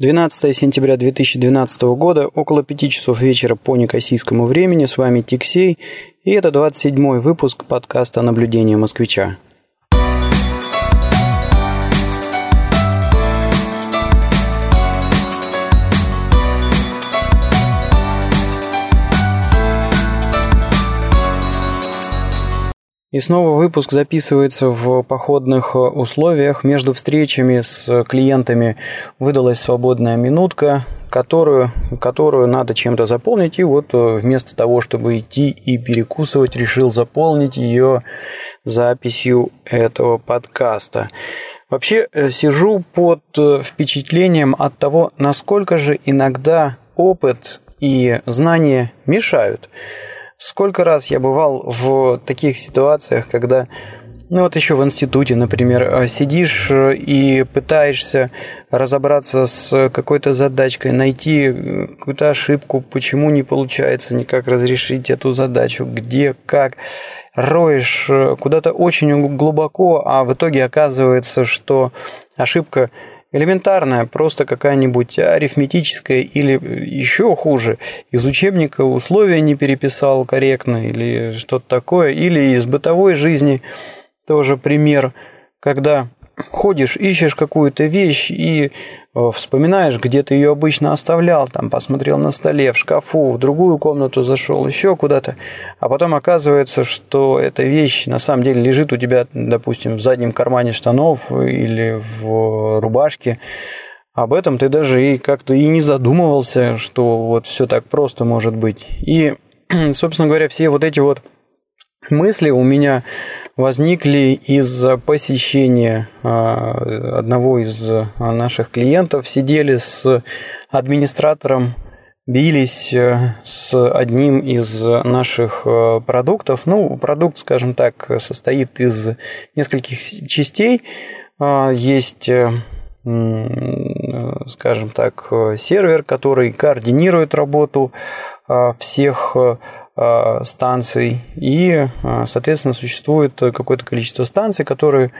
12 сентября 2012 года, около 5 часов вечера по некосийскому времени. С вами Тиксей, и это 27-й выпуск подкаста «Наблюдение москвича». И снова выпуск записывается в походных условиях. Между встречами с клиентами выдалась свободная минутка, которую, которую надо чем-то заполнить. И вот э, вместо того, чтобы идти и перекусывать, решил заполнить ее записью этого подкаста. Вообще э, сижу под э, впечатлением от того, насколько же иногда опыт и знания мешают. Сколько раз я бывал в таких ситуациях, когда, ну вот еще в институте, например, э, сидишь э, и пытаешься разобраться с какой-то задачкой, найти э, какую-то ошибку, почему не получается никак разрешить эту задачу, где, как, роешь куда-то очень глубоко, а в итоге оказывается, что ошибка элементарная, просто какая-нибудь арифметическая или еще хуже, из учебника условия не переписал корректно или что-то такое, или из бытовой жизни тоже пример, когда ходишь, ищешь какую-то вещь и э, вспоминаешь, где ты ее обычно оставлял, там посмотрел на столе, в шкафу, в другую комнату зашел, еще куда-то, а потом оказывается, что эта вещь на самом деле лежит у тебя, допустим, в заднем кармане штанов или в рубашке, об этом ты даже и как-то и не задумывался, что вот все так просто может быть. И, собственно говоря, все вот эти вот мысли у меня возникли из посещения а, одного из наших клиентов. Сидели с администратором, бились э, с одним из наших э, продуктов. Ну, продукт, скажем так, состоит из нескольких частей. А, есть э, скажем так, сервер, который координирует работу а, всех станций, и, э, соответственно, существует какое-то количество станций, которые,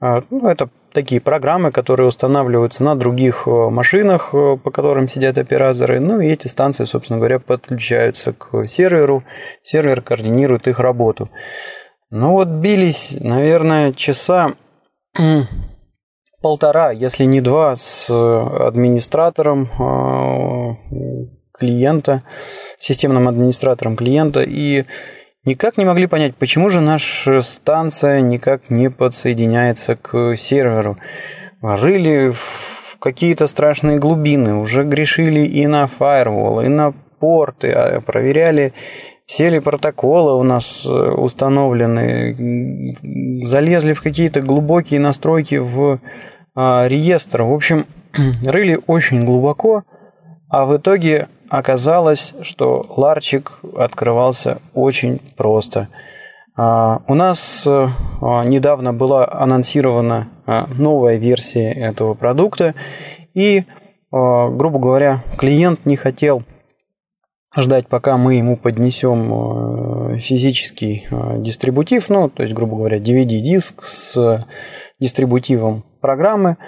э, ну, это такие программы, которые устанавливаются на других машинах, по которым сидят операторы, ну, и эти станции, собственно говоря, подключаются к серверу, сервер координирует их работу. Ну, вот бились, наверное, часа полтора, если не два, с администратором клиента, системным администратором клиента, и никак не могли понять, почему же наша станция никак не подсоединяется к серверу. Рыли в какие-то страшные глубины, уже грешили и на фаервол, и на порты, а проверяли, все ли протоколы у нас э, установлены, залезли в какие-то глубокие настройки в а, реестр. В общем, рыли очень глубоко, а в итоге оказалось, что ларчик открывался очень просто. А, у нас а, недавно была анонсирована а, новая версия этого продукта, и, грубо говоря, клиент не хотел ждать, пока мы ему поднесем физический дистрибутив, ну, то есть, грубо говоря, DVD-диск с дистрибутивом программы,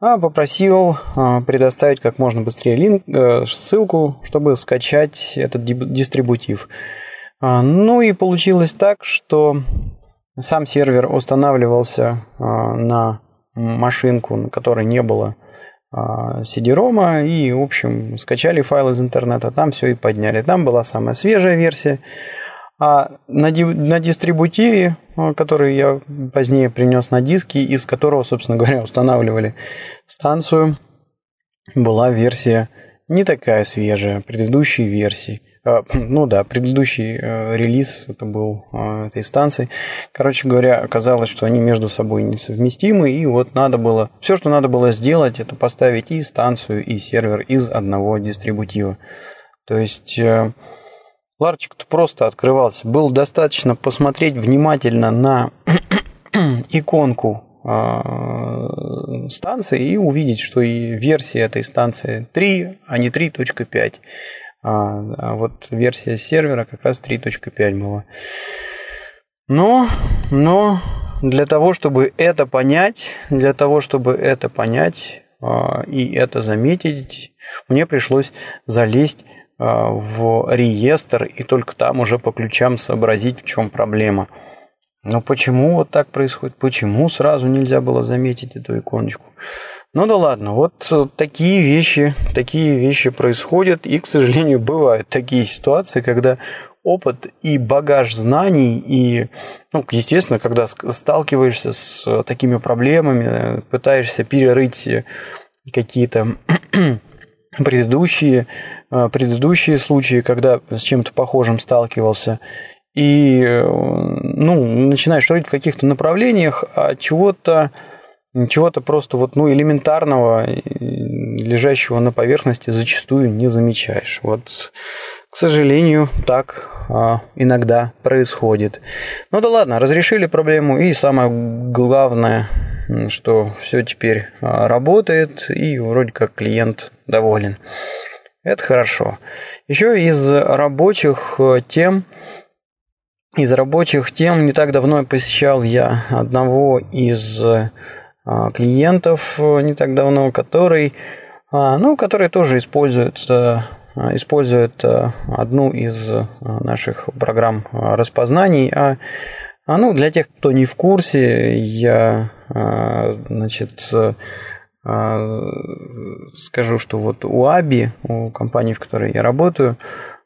а попросил а, предоставить как можно быстрее линк, э, ссылку, чтобы скачать этот дистрибутив. А, ну и получилось так, что сам сервер устанавливался а, на машинку, на которой не было CD-ROM, и, в общем, скачали файл из интернета, там все и подняли. Там была самая свежая версия, а на, на дистрибутиве, который я позднее принес на диски, из которого, собственно говоря, устанавливали станцию, была версия не такая свежая, предыдущей версии. А, ну да, предыдущий э, релиз это был э, этой станции. Короче говоря, оказалось, что они между собой несовместимы, и вот надо было... Все, что надо было сделать, это поставить и станцию, и сервер из одного дистрибутива. То есть Ларчик-то просто открывался. Было достаточно посмотреть внимательно на иконку а, станции и увидеть, что и версия этой станции 3, а не 3.5. А, а вот версия сервера как раз 3.5 была. Но, но для того, чтобы это понять, для того, чтобы это понять, и это заметить, мне пришлось залезть в реестр и только там уже по ключам сообразить, в чем проблема. Но почему вот так происходит? Почему сразу нельзя было заметить эту иконочку? Ну да ладно, вот такие вещи, такие вещи происходят, и, к сожалению, бывают такие ситуации, когда опыт и багаж знаний, и, ну, естественно, когда сталкиваешься с такими проблемами, пытаешься перерыть какие-то предыдущие, предыдущие случаи, когда с чем-то похожим сталкивался, и ну, начинаешь рыть в каких-то направлениях, а чего-то чего-то просто вот, ну, элементарного, лежащего на поверхности, зачастую не замечаешь. Вот, к сожалению, так а, иногда происходит. Ну да ладно, разрешили проблему, и самое главное, что все теперь работает, и вроде как клиент доволен. Это хорошо. Еще из рабочих э, тем из рабочих тем не так давно посещал я одного из а, клиентов э, не так давно, который, а, ну, который тоже использует, э, использует э, одну из наших программ распознаний. А, а ну, для тех, кто не в курсе, я значит, скажу, что вот у Аби, у компании, в которой я работаю,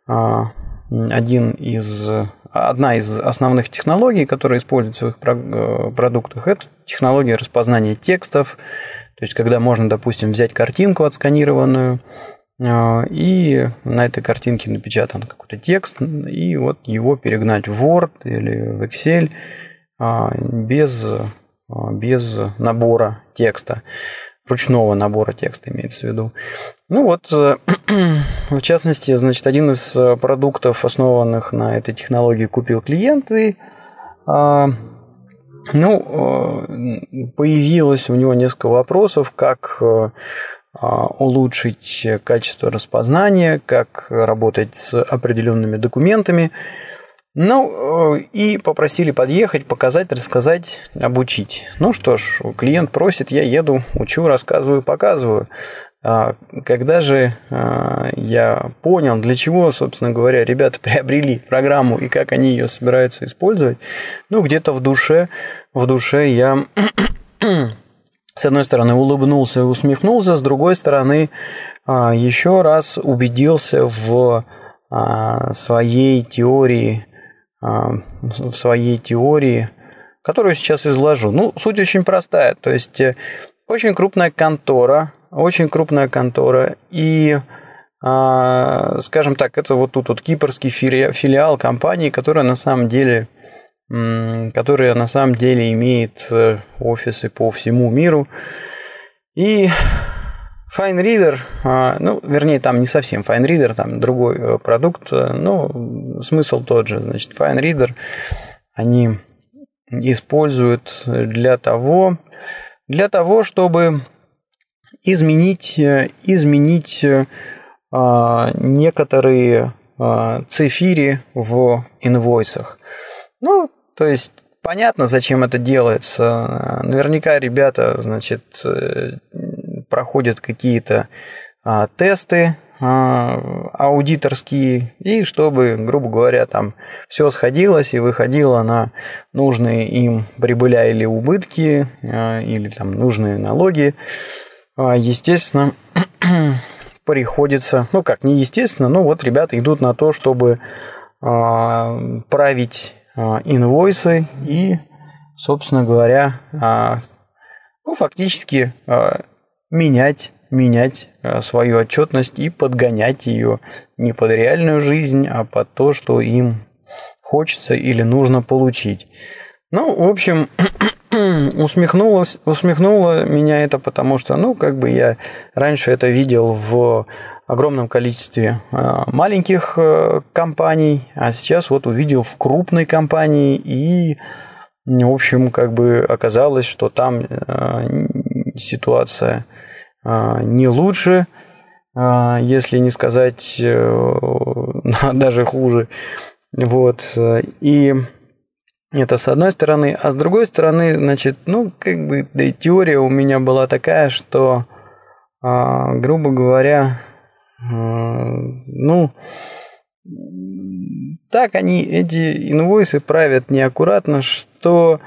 один из одна из основных технологий, которая используется в их э, продуктах, это технология распознания текстов. То есть, когда можно, допустим, взять картинку отсканированную, э, и на этой картинке напечатан какой-то текст, и вот его перегнать в Word или в Excel э, без, без набора текста ручного набора текста имеется в виду. Ну вот, э, в частности, значит, один из э, продуктов, основанных на этой технологии, купил клиент и а, ну, э, появилось у него несколько вопросов, как а, улучшить качество распознания, как работать с определенными документами. Ну, э, и попросили подъехать, показать, рассказать, обучить. Ну что ж, клиент просит, я еду, учу, рассказываю, показываю. А когда же а, я понял, для чего, собственно говоря, ребята приобрели программу и как они ее собираются использовать, ну, где-то в душе, в душе я, с одной стороны, улыбнулся и усмехнулся, с другой стороны, а, еще раз убедился в своей теории в своей теории, которую сейчас изложу. Ну, суть очень простая. То есть, э, очень крупная контора, очень крупная контора, и, а, скажем так, это вот тут вот кипрский филиал компании, которая на самом деле которая на самом деле имеет э, офисы по всему миру. И FineReader, а, ну, вернее, там не совсем FineReader, там другой э, продукт, э, но смысл тот же. Значит, FineReader они используют для того, для того, чтобы изменить, э, изменить а, некоторые а, цифири в инвойсах. Ну, то есть понятно, зачем это делается. Наверняка ребята, значит, проходят какие-то а, тесты а, аудиторские, и чтобы, грубо говоря, там все сходилось и выходило на нужные им прибыля или убытки, а, или там нужные налоги, а, естественно, приходится, ну как, не естественно, но вот ребята идут на то, чтобы а, править а, инвойсы и, собственно говоря, а, ну, фактически а, менять, менять э, свою отчетность и подгонять ее не под реальную жизнь, а под то, что им хочется или нужно получить. Ну, в общем, усмехнулось, усмехнуло меня это, потому что, ну, как бы я раньше это видел в огромном количестве э, маленьких э, компаний, а сейчас вот увидел в крупной компании и, в общем, как бы оказалось, что там ситуация а, не лучше, а, если не сказать э, даже хуже. Вот. И это с одной стороны. А с другой стороны, значит, ну, как бы да, теория у меня была такая, что грубо говоря, ну, так они эти инвойсы правят неаккуратно, что,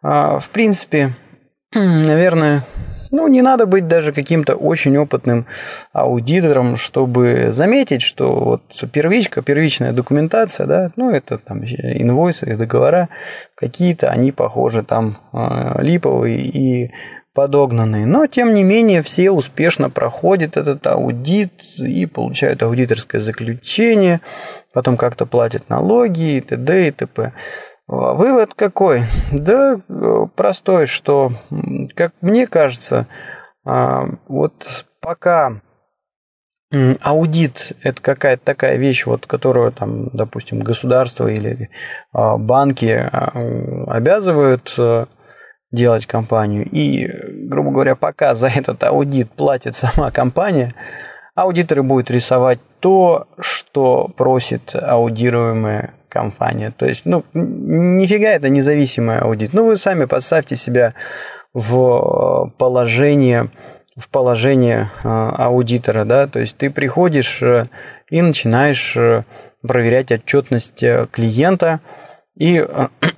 в принципе, наверное, ну, не надо быть даже каким-то очень опытным аудитором, чтобы заметить, что вот первичка, первичная документация, да, ну, это там инвойсы, договора какие-то, они похожи там э, липовые и подогнанные. Но, тем не менее, все успешно проходят этот аудит и получают аудиторское заключение, потом как-то платят налоги и т.д. и т.п. А вывод какой? Да простой, что, как мне кажется, а, вот пока аудит – это какая-то такая вещь, вот, которую, там, допустим, государство или а, банки обязывают делать компанию, и, грубо говоря, пока за этот аудит платит сама компания, аудиторы будут рисовать то, что просит аудируемая компания. То есть, ну, нифига это независимый аудит. Ну, вы сами подставьте себя в положение в положение а, аудитора, да, то есть ты приходишь э, и начинаешь э, проверять отчетность э, клиента, и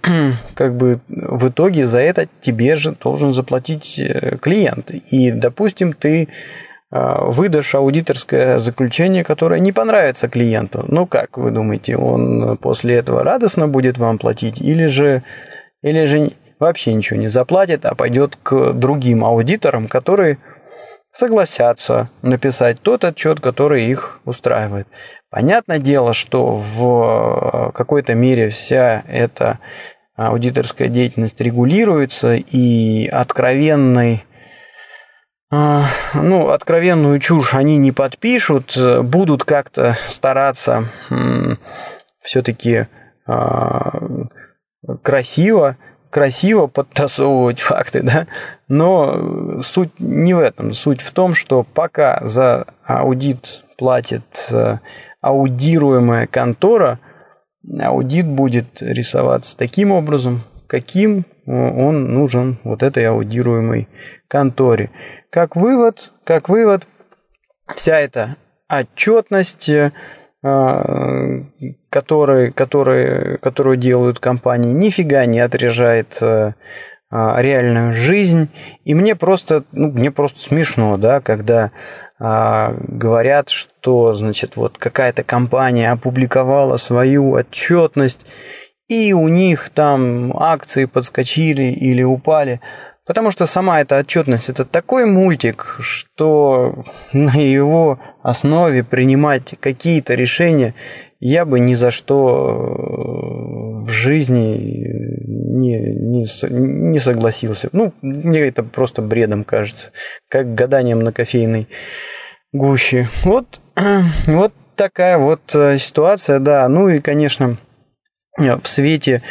как бы в итоге за это тебе же должен заплатить клиент. И, допустим, ты выдашь аудиторское заключение, которое не понравится клиенту. Ну как вы думаете, он после этого радостно будет вам платить или же, или же вообще ничего не заплатит, а пойдет к другим аудиторам, которые согласятся написать тот отчет, который их устраивает. Понятное дело, что в какой-то мере вся эта аудиторская деятельность регулируется, и откровенный ну, откровенную чушь они не подпишут, будут как-то стараться все-таки а, красиво, красиво подтасовывать факты, да, но суть не в этом. Суть в том, что пока за аудит платит э, аудируемая контора, аудит будет рисоваться таким образом, каким он нужен вот этой аудируемой конторе. Как вывод, как вывод, вся эта отчетность, э, который, который, которую делают компании, нифига не отрежает э, реальную жизнь. И мне просто, ну, мне просто смешно, да, когда а, говорят, что, значит, вот какая-то компания опубликовала свою отчетность, и у них там акции подскочили или упали. Потому что сама эта отчетность это такой мультик, что на его основе принимать какие-то решения я бы ни за что э, в жизни не, не, не согласился. Ну, мне это просто бредом кажется, как гаданием на кофейной гуще. Вот, вот такая вот э, ситуация, да. Ну и, конечно, в свете,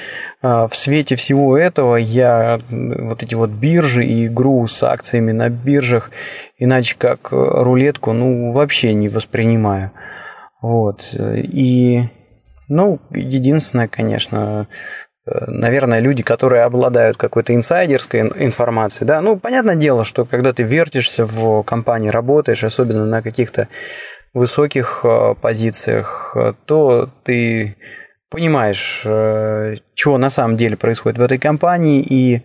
а, в свете всего этого я вот эти вот биржи и игру с акциями на биржах, иначе как рулетку, ну, вообще не воспринимаю. Вот. И, ну, единственное, конечно, наверное, люди, которые обладают какой-то инсайдерской информацией, да, ну, понятное дело, что когда ты вертишься в компании, работаешь, особенно на каких-то высоких позициях, то ты понимаешь, э, чего на самом деле происходит в этой компании, и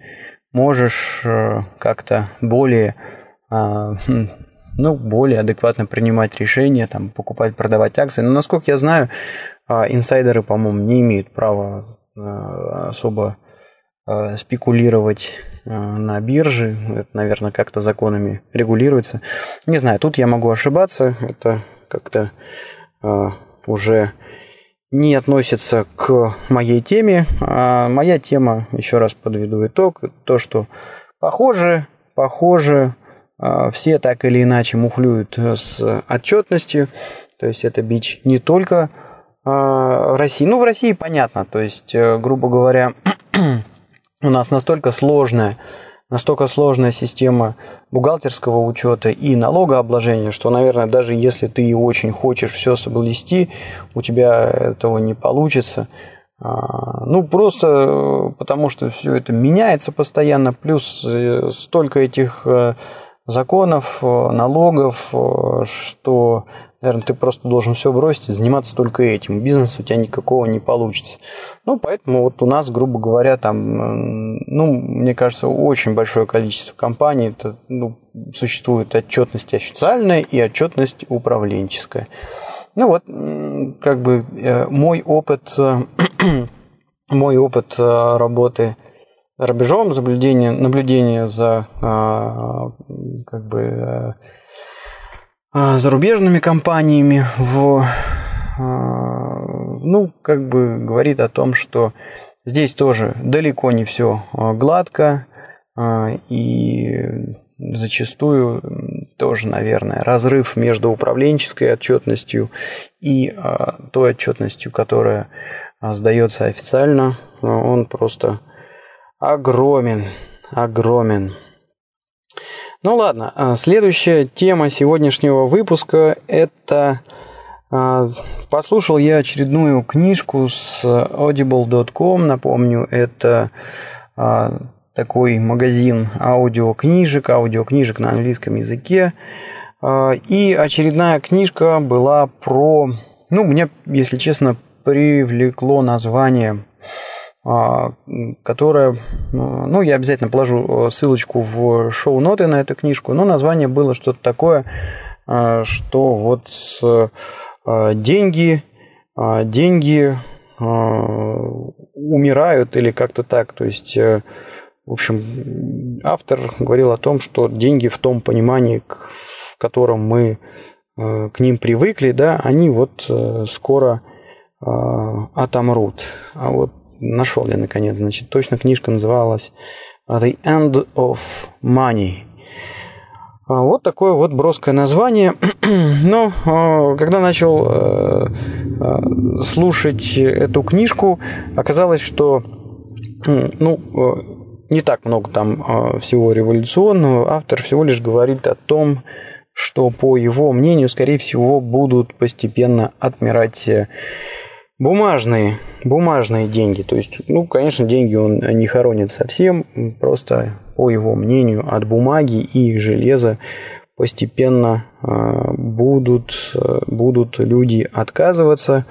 можешь э, как-то более, а, хм, ну, более адекватно принимать решения, там, покупать, продавать акции. Но, насколько я знаю, а, инсайдеры, по-моему, не имеют права э, особо спекулировать на бирже. Это, наверное, как-то законами регулируется. Не знаю, тут я могу ошибаться. Это как-то уже не относится к моей теме. А моя тема, еще раз подведу итог, то, что похоже, похоже, а, все так или иначе мухлюют с отчетностью. То есть это бич не только а, России. Ну, в России понятно. То есть, э, грубо говоря, у нас настолько сложная настолько сложная система бухгалтерского учета и налогообложения, что, наверное, даже если ты очень хочешь все соблюсти, у тебя этого не получится. А, ну, просто э, потому что все это меняется постоянно, плюс э, столько этих э, законов, налогов, что, наверное, ты просто должен все бросить заниматься только этим. Бизнес у тебя никакого не получится. Ну, поэтому вот у нас, грубо говоря, там, ну, мне кажется, очень большое количество компаний, это, ну, существует отчетность официальная и отчетность управленческая. Ну вот, как бы э, мой опыт, э, мой опыт э, работы рубежом, наблюдение, наблюдение за как бы зарубежными компаниями в ну, как бы говорит о том, что здесь тоже далеко не все гладко, и зачастую тоже, наверное, разрыв между управленческой отчетностью и а, той отчетностью, которая а, сдается официально, он просто огромен, огромен. Ну ладно, а, следующая тема сегодняшнего выпуска – это Послушал я очередную книжку с audible.com, напомню, это такой магазин аудиокнижек, аудиокнижек на английском языке. А, и очередная книжка была про... Ну, мне, если честно, привлекло название, а, которое... Ну, я обязательно положу ссылочку в шоу-ноты на эту книжку, но название было что-то такое, а, что вот деньги, деньги умирают или как-то так. То есть э, в общем, автор говорил о том, что деньги в том понимании, в котором мы э, к ним привыкли, да, они вот э, скоро э, отомрут. А вот нашел я наконец, значит, точно книжка называлась The End of Money. А вот такое вот броское название. Но когда начал слушать эту книжку, оказалось, что ну, не так много там а, всего революционного. Автор всего лишь говорит о том, что, по его мнению, скорее всего, будут постепенно отмирать э, бумажные, бумажные деньги. То есть, ну, конечно, деньги он не хоронит совсем, просто, по его мнению, от бумаги и железа постепенно а, будут, э, будут люди отказываться.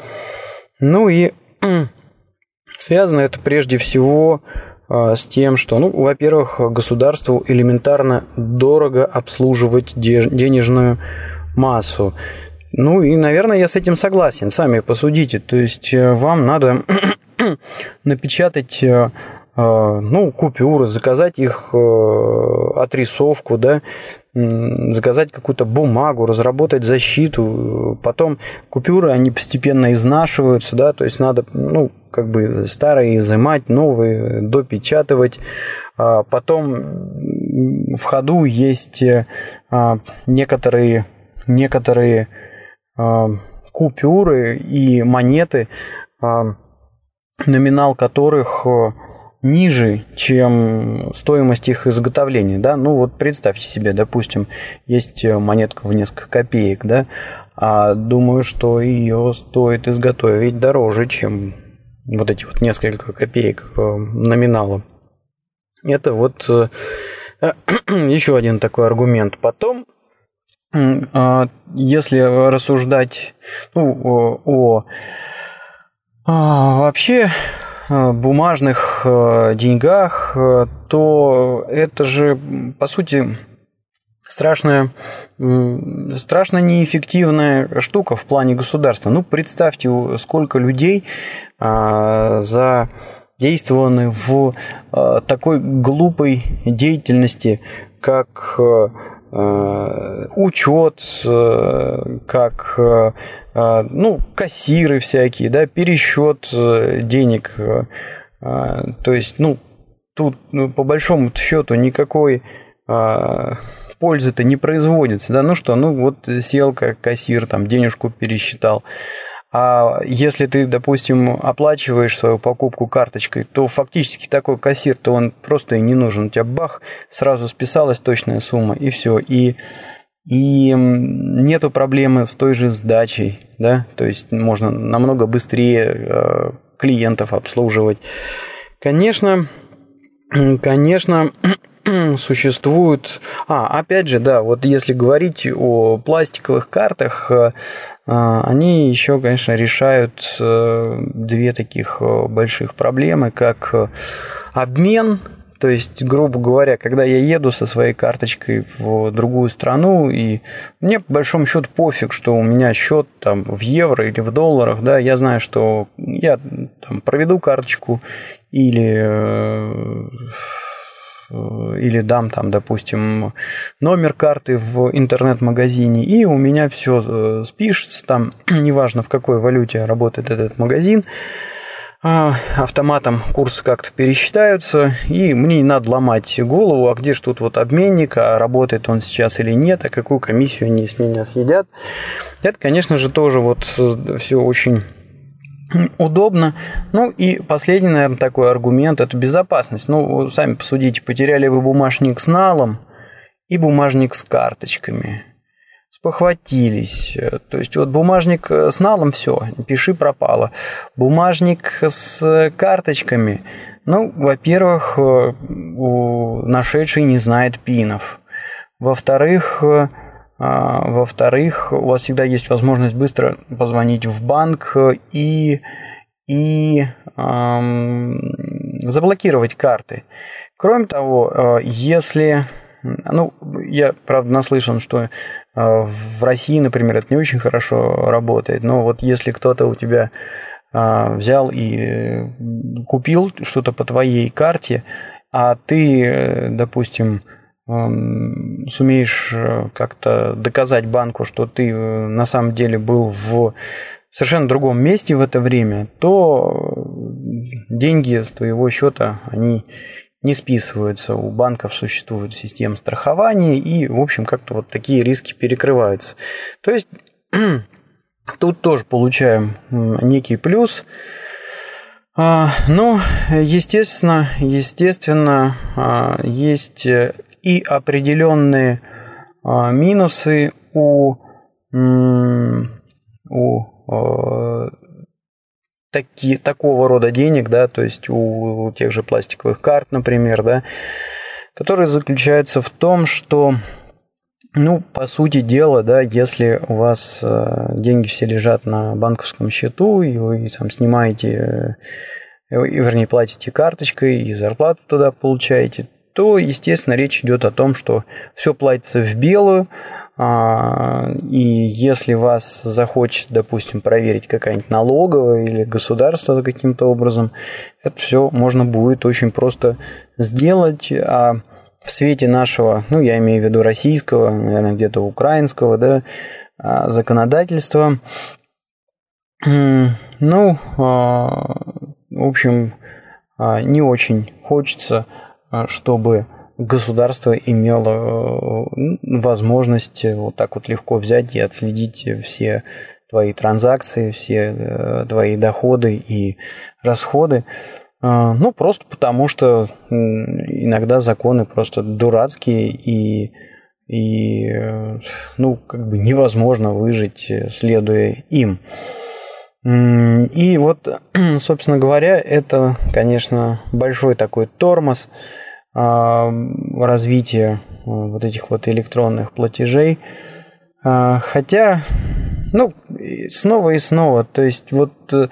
Ну и связано это прежде всего а, с тем, что, ну, во-первых, государству элементарно дорого обслуживать денежную массу. Ну и, наверное, я с этим согласен. Сами посудите. То есть э, вам надо напечатать э, э, ну, купюры, заказать их отрисовку, да, заказать какую-то бумагу, разработать защиту. Потом купюры, они постепенно изнашиваются, да, то есть надо, ну, как бы старые изымать, новые допечатывать. А потом в ходу есть а, некоторые, некоторые купюры и монеты, номинал которых ниже, чем стоимость их изготовления, да, ну вот представьте себе, допустим, есть монетка в несколько копеек, да, а думаю, что ее стоит изготовить дороже, чем вот эти вот несколько копеек э, номинала. Это вот э, еще один такой аргумент. Потом, а, если рассуждать ну, о, о а, вообще бумажных э, деньгах, то это же, по сути, страшная, страшно неэффективная штука в плане государства. Ну, представьте, сколько людей а, задействованы в а, такой глупой деятельности, как а, учет, как ну, кассиры всякие, да, пересчет денег. То есть, ну, тут ну, по большому счету никакой пользы-то не производится. Да, ну что, ну вот сел как кассир, там денежку пересчитал. А если ты, допустим, оплачиваешь свою покупку карточкой, то фактически такой кассир-то он просто и не нужен. У тебя бах, сразу списалась точная сумма, и все. И, и нету проблемы с той же сдачей, да, то есть можно намного быстрее э, клиентов обслуживать. Конечно, конечно, существуют... А, опять же, да, вот если говорить о пластиковых картах, э, они еще, конечно, решают э, две таких э, больших проблемы, как обмен. То есть, грубо говоря, когда я еду со своей карточкой в другую страну, и мне по большому счету пофиг, что у меня счет там в евро или в долларах, да, я знаю, что я там проведу карточку или э, или дам там, допустим, номер карты в интернет-магазине, и у меня все э, спишется там, неважно в какой валюте работает этот магазин, а, автоматом курсы как-то пересчитаются, и мне не надо ломать голову, а где же тут вот обменник, а работает он сейчас или нет, а какую комиссию они с меня съедят. Это, конечно же, тоже вот э, все очень удобно. Ну и последний, наверное, такой аргумент – это безопасность. Ну, сами посудите, потеряли вы бумажник с налом и бумажник с карточками – спохватились. То есть вот бумажник с налом все, пиши пропало. Бумажник с карточками, ну, во-первых, нашедший не знает пинов. Во-вторых, а, во-вторых, у вас всегда есть возможность быстро позвонить в банк и, и эм, заблокировать карты. Кроме того, если ну, я, правда, наслышан, что э, в России, например, это не очень хорошо работает, но вот если кто-то у тебя э, взял и купил что-то по твоей карте, а ты, э, допустим, сумеешь как-то доказать банку, что ты на самом деле был в совершенно другом месте в это время, то деньги с твоего счета, они не списываются. У банков существует система страхования, и, в общем, как-то вот такие риски перекрываются. То есть тут тоже получаем некий плюс. А, но, естественно, естественно, а, есть и определенные а, минусы у, у таки, такого рода денег, да, то есть у, у тех же пластиковых карт, например, да, которые заключаются в том, что ну, по сути дела, да, если у вас э, деньги все лежат на банковском счету, и вы там снимаете, э, вернее, платите карточкой, и зарплату туда получаете, то, естественно, речь идет о том, что все платится в белую, а, и если вас захочет, допустим, проверить какая-нибудь налоговая или государство каким-то образом, это все можно будет очень просто сделать. А в свете нашего, ну, я имею в виду российского, наверное, где-то украинского, да, а, законодательства, ну, а, в общем, не очень хочется, чтобы государство имело э, возможность вот так вот легко взять и отследить все твои транзакции, все э, твои доходы и расходы. А, ну, просто потому что иногда законы просто дурацкие и, и э, ну, как бы невозможно выжить, следуя им. И вот, собственно говоря, это, конечно, большой такой тормоз – а, развития э, вот этих вот электронных платежей. А, хотя, ну, снова и снова, то есть вот э,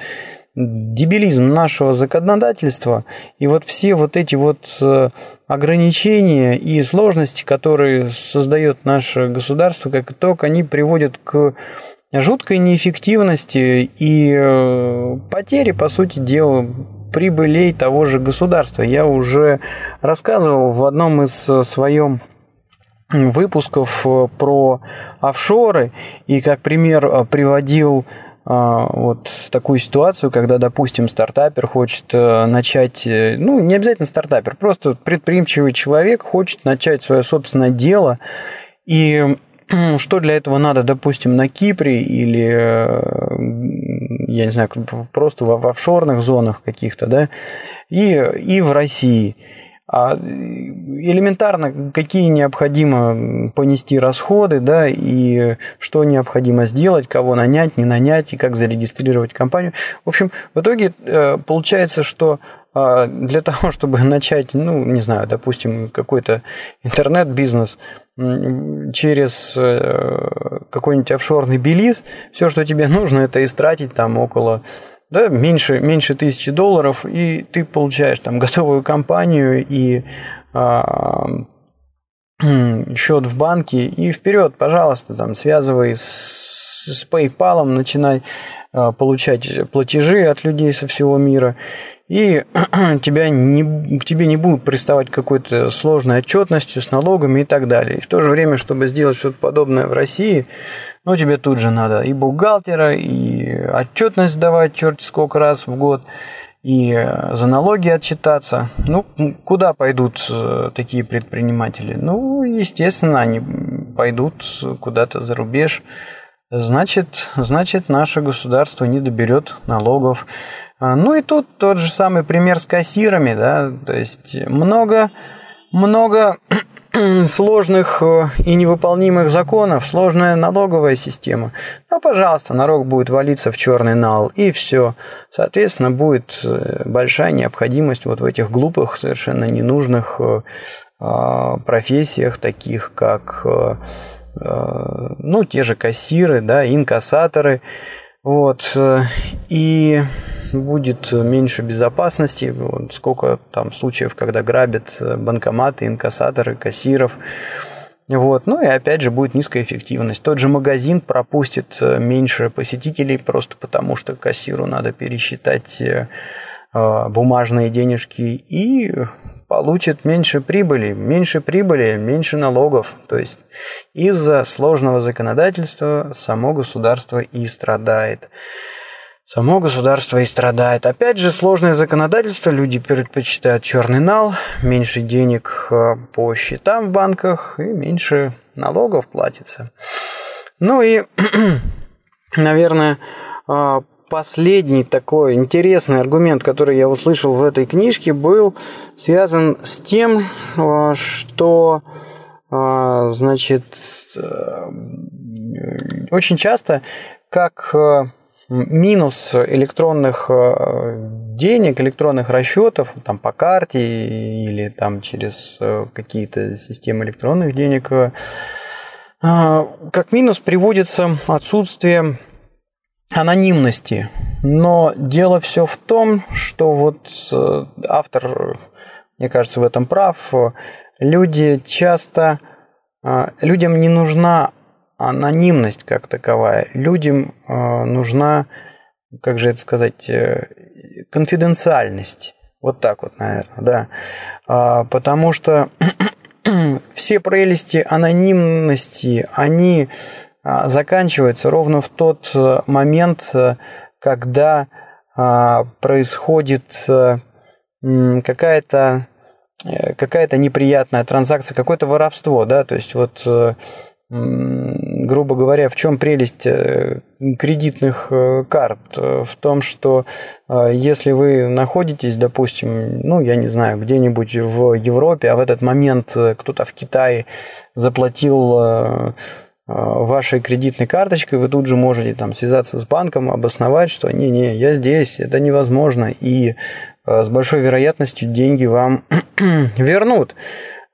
дебилизм нашего законодательства и вот все вот эти вот э, ограничения и сложности, которые создает наше государство, как итог, они приводят к жуткой неэффективности и потери, по сути дела, прибылей того же государства. Я уже рассказывал в одном из э, своем выпусков э, про офшоры и как пример э, приводил вот такую ситуацию, когда, допустим, стартапер хочет начать, ну, не обязательно стартапер, просто предприимчивый человек хочет начать свое собственное дело, и что для этого надо, допустим, на Кипре или, я не знаю, просто в офшорных зонах каких-то, да, и, и в России. А элементарно, какие необходимо понести расходы, да, и что необходимо сделать, кого нанять, не нанять, и как зарегистрировать компанию. В общем, в итоге э, получается, что а, для того, чтобы начать, ну, не знаю, допустим, какой-то интернет-бизнес через э, какой-нибудь офшорный Белиз, все, что тебе нужно, это истратить там около да, меньше, меньше тысячи долларов, и ты получаешь там готовую компанию и а, счет в банке, и вперед, пожалуйста, там связывай с, с PayPal, начинай получать платежи от людей со всего мира, и тебя не, к тебе не будут приставать какой-то сложной отчетностью с налогами и так далее. И в то же время, чтобы сделать что-то подобное в России, ну, тебе тут же надо и бухгалтера, и отчетность давать черт сколько раз в год, и э, за налоги отчитаться. Ну, куда пойдут э, такие предприниматели? Ну, естественно, они пойдут куда-то за рубеж. Значит, значит, наше государство не доберет налогов. А, ну и тут тот же самый пример с кассирами, да, то есть много, много сложных э, и невыполнимых законов, сложная налоговая система. Ну, пожалуйста, налог будет валиться в черный нал, и все. Соответственно, будет э, большая необходимость вот в этих глупых, совершенно ненужных э, а, профессиях, таких как ну, те же кассиры, да, инкассаторы. Вот. И будет меньше безопасности. Вот сколько там случаев, когда грабят банкоматы, инкассаторы, кассиров. Вот. Ну и опять же будет низкая эффективность. Тот же магазин пропустит э, меньше посетителей просто потому, что кассиру надо пересчитать э, бумажные денежки и получит меньше прибыли, меньше прибыли, меньше налогов. То есть из-за сложного законодательства само государство и страдает. Само государство и страдает. Опять же, сложное законодательство, люди предпочитают черный нал, меньше денег э, по счетам в банках и меньше налогов платится. Ну и, наверное, э, последний такой интересный аргумент, который я услышал в этой книжке, был связан с тем, э, что значит, очень часто как минус электронных э, денег, электронных расчетов там, по карте или там, через э, какие-то системы электронных денег, э, как минус приводится отсутствие анонимности. Но дело все в том, что вот автор, мне кажется, в этом прав, люди часто, людям не нужна анонимность как таковая. Людям э, нужна, как же это сказать, э, конфиденциальность. Вот так вот, наверное, да. А, потому что все прелести анонимности, они а, заканчиваются ровно в тот э, момент, когда а, происходит какая-то какая-то неприятная транзакция, какое-то воровство, да, то есть вот грубо говоря, в чем прелесть э, кредитных э, карт? В том, что э, если вы находитесь, допустим, ну, я не знаю, где-нибудь в Европе, а в этот момент кто-то в Китае заплатил вашей кредитной карточкой, вы тут же можете там связаться с банком, обосновать, что не-не, я здесь, это невозможно, и с большой вероятностью деньги вам вернут.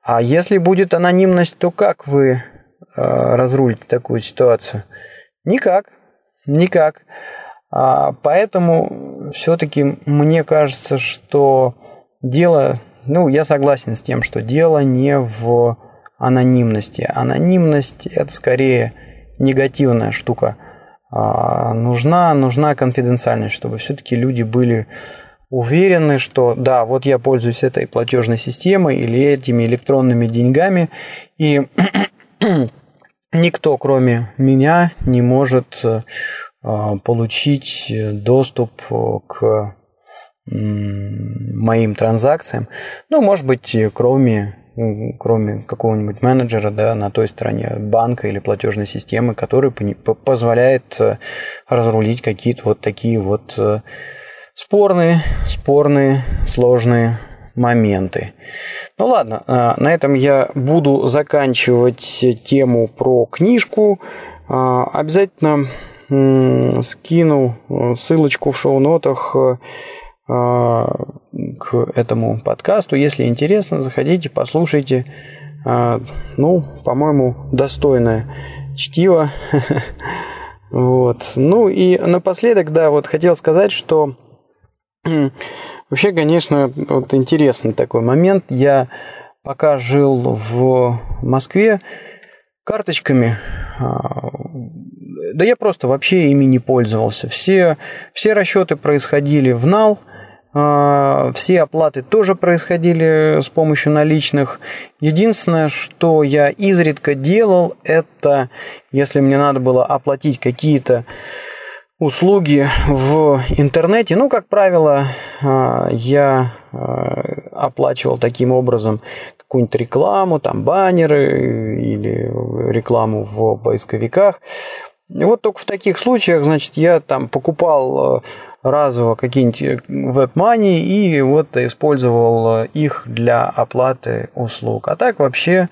А если будет анонимность, то как вы Э, разрулить такую ситуацию? Никак. Никак. А, поэтому все-таки мне кажется, что дело, ну, я согласен с тем, что дело не в анонимности. Анонимность – это скорее негативная штука. А, нужна, нужна конфиденциальность, чтобы все-таки люди были уверены, что да, вот я пользуюсь этой платежной системой или этими электронными деньгами, и никто, кроме меня, не может э, получить доступ к моим транзакциям. Ну, может быть, кроме кроме какого-нибудь менеджера да, на той стороне банка или платежной системы, который позволяет э, разрулить какие-то вот такие вот э, спорные, спорные, сложные моменты. Ну ладно, а, на этом я буду заканчивать тему про книжку. Обязательно скину ссылочку в шоу-нотах к этому подкасту. Если интересно, заходите, послушайте. Ну, по-моему, достойное чтиво. Вот. Ну и напоследок, да, вот хотел сказать, что вообще, конечно, вот интересный такой момент. Я пока жил в Москве, карточками, а, да я просто вообще ими не пользовался. Все, все расчеты происходили в нал, все оплаты тоже происходили с помощью наличных. Единственное, что я изредка делал, это если мне надо было оплатить какие-то услуги в интернете, ну, как правило, а, я оплачивал таким образом какую-нибудь рекламу, там баннеры или рекламу в поисковиках. И вот только в таких случаях, значит, я там покупал разово какие-нибудь веб-мани и вот использовал их для оплаты услуг. А так вообще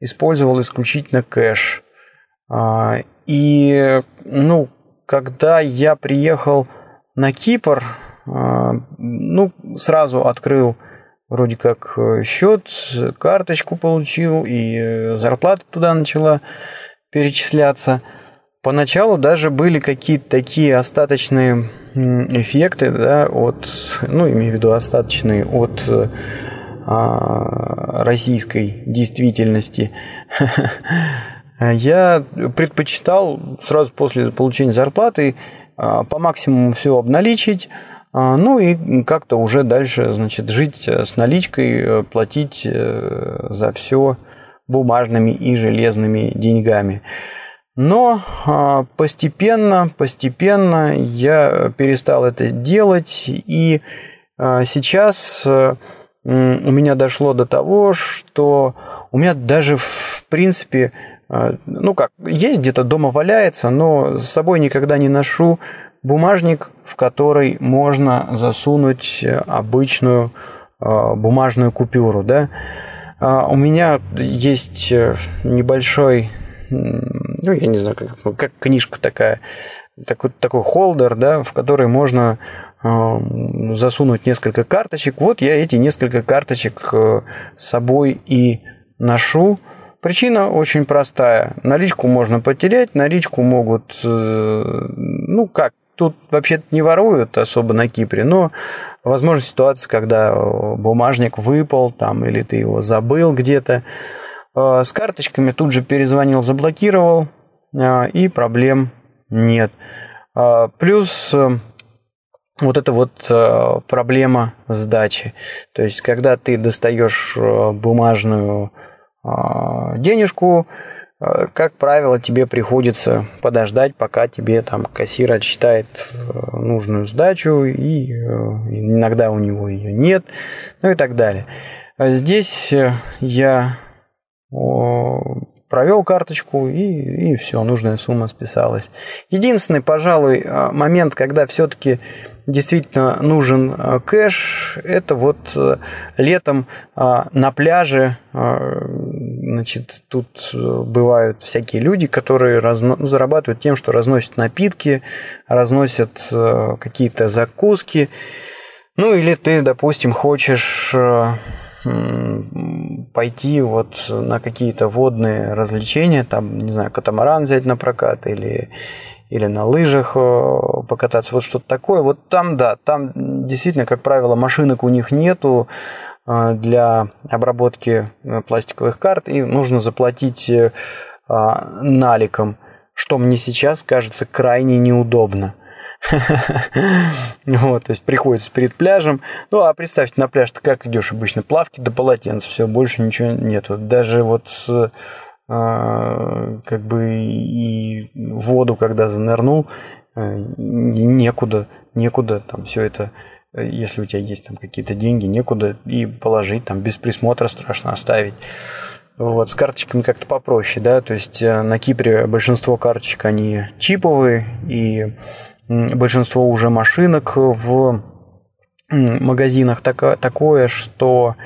использовал исключительно кэш. А, и, ну, когда я приехал на Кипр, а, ну, сразу открыл вроде как э, счет, карточку получил, и э, зарплата туда начала перечисляться. Поначалу даже были какие-то такие остаточные эффекты, да, от, ну, имею в виду остаточные от э, а, российской действительности. Я предпочитал сразу после получения зарплаты а, по максимуму все обналичить, а, ну и как-то уже дальше, значит, жить с наличкой, э, платить э, за все бумажными и железными деньгами. Но а, постепенно, постепенно я перестал это делать, и а, сейчас э, у меня дошло до того, что у меня даже в принципе, ну как, есть где-то дома валяется, но с собой никогда не ношу бумажник, в который можно засунуть обычную э, бумажную купюру. Да? А, у меня есть э, небольшой, ну, я не знаю, как, как книжка такая, такой, такой холдер, да, в который можно э, засунуть несколько карточек. Вот я эти несколько карточек с собой и ношу. Причина очень простая. Наличку можно потерять, наличку могут, ну как, тут вообще не воруют особо на Кипре, но возможно ситуация, когда бумажник выпал там или ты его забыл где-то. Э, с карточками тут же перезвонил, заблокировал, э, и проблем нет. Э, плюс вот это вот проблема сдачи. То есть, когда ты достаешь бумажную денежку, как правило, тебе приходится подождать, пока тебе там кассир отсчитает нужную сдачу, и иногда у него ее нет, ну и так далее. Здесь я провел карточку и, и все, нужная сумма списалась. Единственный, пожалуй, момент, когда все-таки действительно нужен э, кэш, это вот э, летом э, на пляже, значит, тут бывают всякие люди, которые разно... зарабатывают тем, что разносят напитки, разносят какие-то закуски. Ну или ты, допустим, хочешь пойти вот на какие-то водные развлечения, там, не знаю, катамаран взять на прокат или, или на лыжах э, покататься, вот что-то такое. Вот там, да, там действительно, как правило, машинок у них нету э, для обработки э, пластиковых карт, и нужно заплатить наликом, что мне сейчас кажется крайне неудобно. Вот, то есть приходится перед пляжем. Ну, а представьте, на пляж ты как идешь обычно? Плавки до полотенца, все, больше ничего нету. Даже вот с а, как бы и воду, когда занырнул, э, некуда, некуда там все это, если у тебя есть там какие-то деньги, некуда и положить, там без присмотра страшно оставить. Вот, с карточками как-то попроще, да, то есть э, на Кипре большинство карточек, они чиповые, и большинство уже машинок в магазинах так, такое, что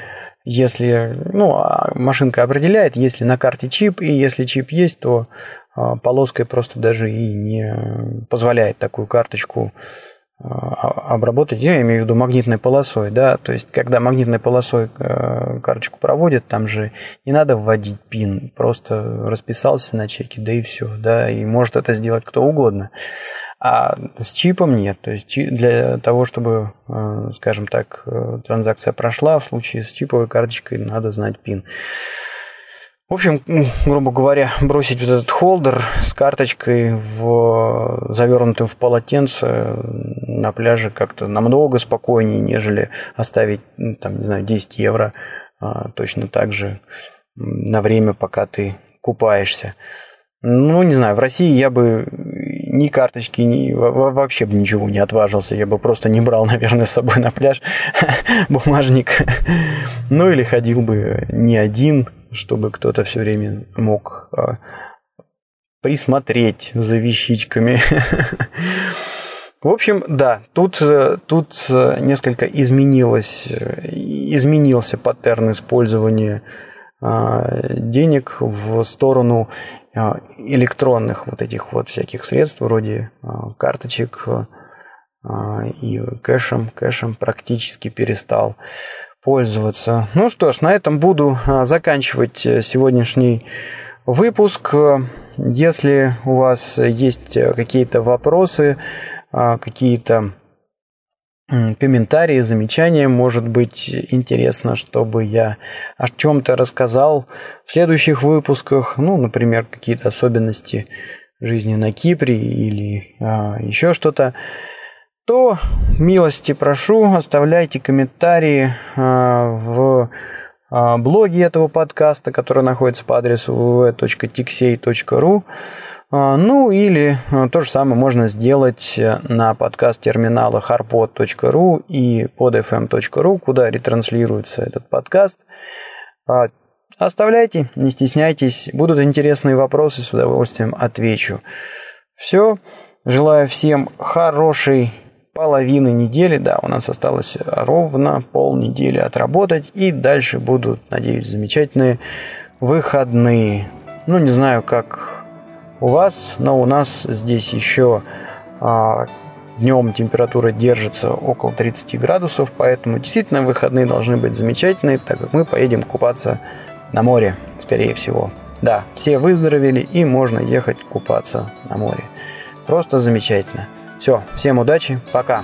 если, ну, а машинка определяет, если на карте чип, и если чип есть, то а, полоской просто даже и не позволяет такую карточку обработать, я имею в виду магнитной полосой, да, то есть когда магнитной полосой э, карточку проводят, там же не надо вводить пин, просто расписался на чеке, да и все, да, и может это сделать кто угодно. А с чипом нет. То есть для того, чтобы, э, скажем так, э, транзакция прошла, в случае с чиповой карточкой надо знать пин. В общем, грубо говоря, бросить вот этот холдер с карточкой в завернутым в полотенце на пляже как-то намного спокойнее, нежели оставить, там, не знаю, 10 евро а, точно так же на время, пока ты купаешься. Ну, не знаю, в России я бы ни карточки, ни вообще бы ничего не отважился. Я бы просто не брал, наверное, с собой на пляж бумажник. Ну, или ходил бы не один, чтобы кто-то все время мог а, присмотреть за вещичками. В общем, да, тут, тут несколько изменилось, изменился паттерн использования а, денег в сторону электронных вот этих вот всяких средств, вроде а, карточек а, и кэшем, кэшем практически перестал пользоваться. Ну что ж, на этом буду заканчивать э, сегодняшний выпуск. Если у вас есть э, какие-то вопросы, какие-то комментарии, замечания. Может быть, интересно, чтобы я о чем-то рассказал в следующих выпусках. Ну, например, какие-то особенности жизни на Кипре или а, еще что-то. То милости прошу, оставляйте комментарии а, в а, блоге этого подкаста, который находится по адресу www.tixey.ru. А, ну или а, то же самое можно сделать э, на подкаст-терминалах harpod.ru и podfm.ru, куда ретранслируется этот подкаст. А, оставляйте, не стесняйтесь. Будут интересные вопросы, с удовольствием отвечу. Все. Желаю всем хорошей половины недели. Да, у нас осталось ровно полнедели отработать. И дальше будут, надеюсь, замечательные выходные. Ну, не знаю, как у вас, но у нас здесь еще а, днем температура держится около 30 градусов, поэтому действительно выходные должны быть замечательные, так как мы поедем купаться на море, скорее всего. Да, все выздоровели и можно ехать купаться на море. Просто замечательно. Все, всем удачи, пока.